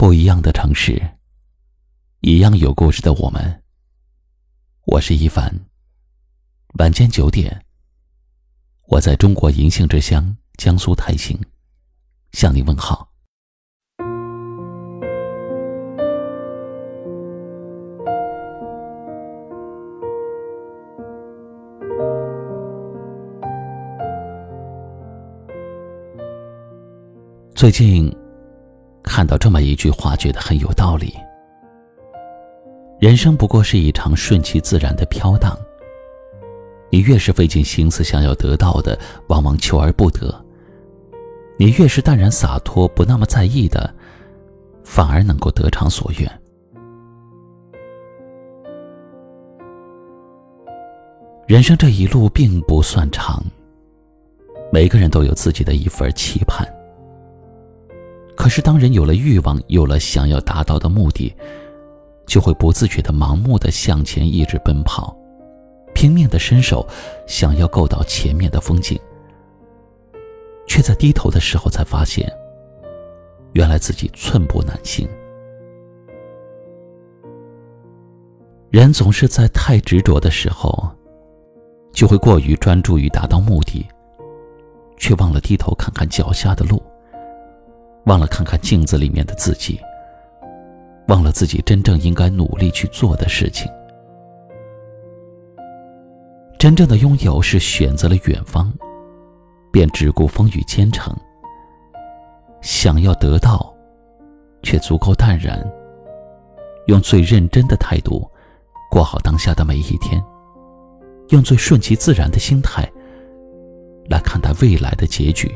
不一样的城市，一样有故事的我们。我是一凡。晚间九点，我在中国银杏之乡江苏泰兴向你问好。最近看到这么一句话，觉得很有道理。人生不过是一场顺其自然的飘荡。你越是费尽心思想要得到的，往往求而不得；你越是淡然洒脱，不那么在意的，反而能够得偿所愿。人生这一路并不算长，每个人都有自己的一份期盼。是，当人有了欲望，有了想要达到的目的，就会不自觉的盲目的向前一直奔跑，拼命的伸手，想要够到前面的风景，却在低头的时候才发现，原来自己寸步难行。人总是在太执着的时候，就会过于专注于达到目的，却忘了低头看看脚下的路。忘了看看镜子里面的自己，忘了自己真正应该努力去做的事情。真正的拥有是选择了远方，便只顾风雨兼程；想要得到，却足够淡然，用最认真的态度过好当下的每一天，用最顺其自然的心态来看待未来的结局。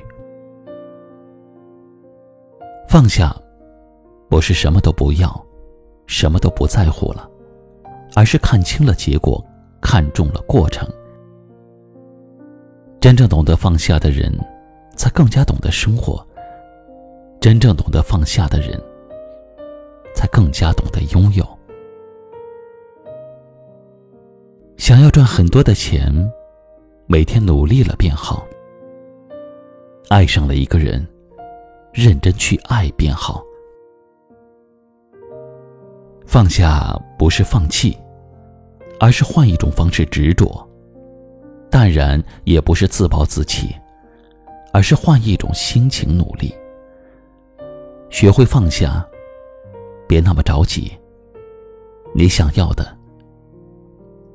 放下，不是什么都不要，什么都不在乎了，而是看清了结果，看重了过程。真正懂得放下的人，才更加懂得生活。真正懂得放下的人，才更加懂得拥有。想要赚很多的钱，每天努力了便好。爱上了一个人。认真去爱便好。放下不是放弃，而是换一种方式执着；淡然也不是自暴自弃，而是换一种心情努力。学会放下，别那么着急。你想要的，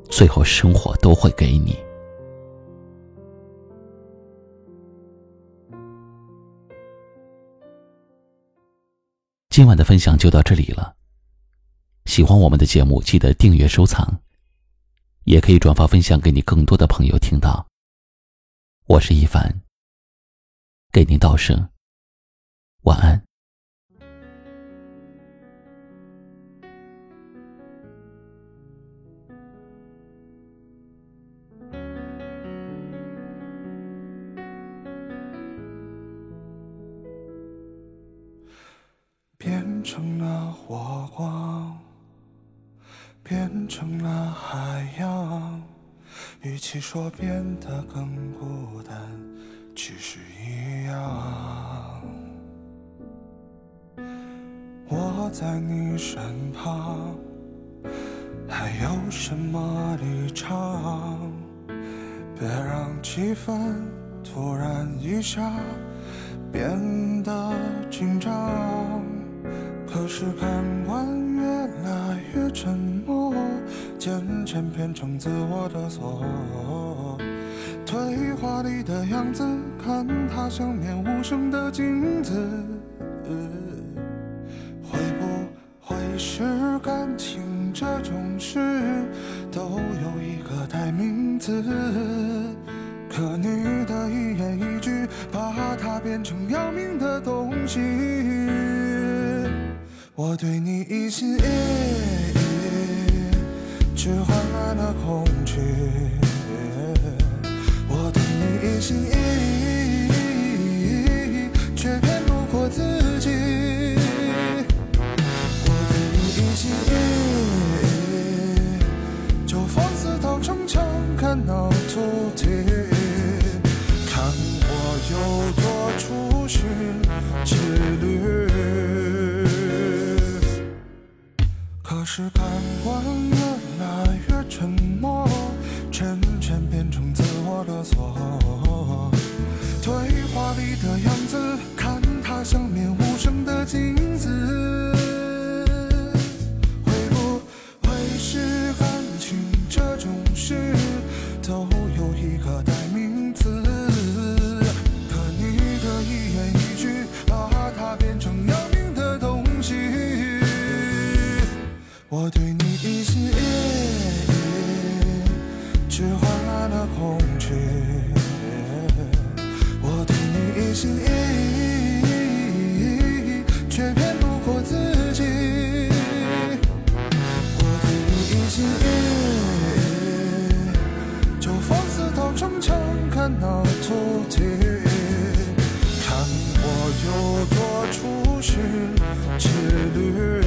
最后生活都会给你。今晚的分享就到这里了。喜欢我们的节目，记得订阅收藏，也可以转发分享给你更多的朋友听到。我是一凡，给您道声晚安。成了火光，变成了海洋。与其说变得更孤单，其实一样。我在你身旁，还有什么立场？别让气氛突然一下变得紧张。是看惯越来越沉默，渐渐变成自我的锁。对话里的样子，看它像面无声的镜子。会不会是感情这种事，都有一个代名词？可你的一言一句，把它变成要命的东西。我对你一心一意，只换来了空气。我对你一心一个代名词。可你的一言一句，把它变成要命的东西。我对你一心一意，只换来了恐惧。我对你一心一。her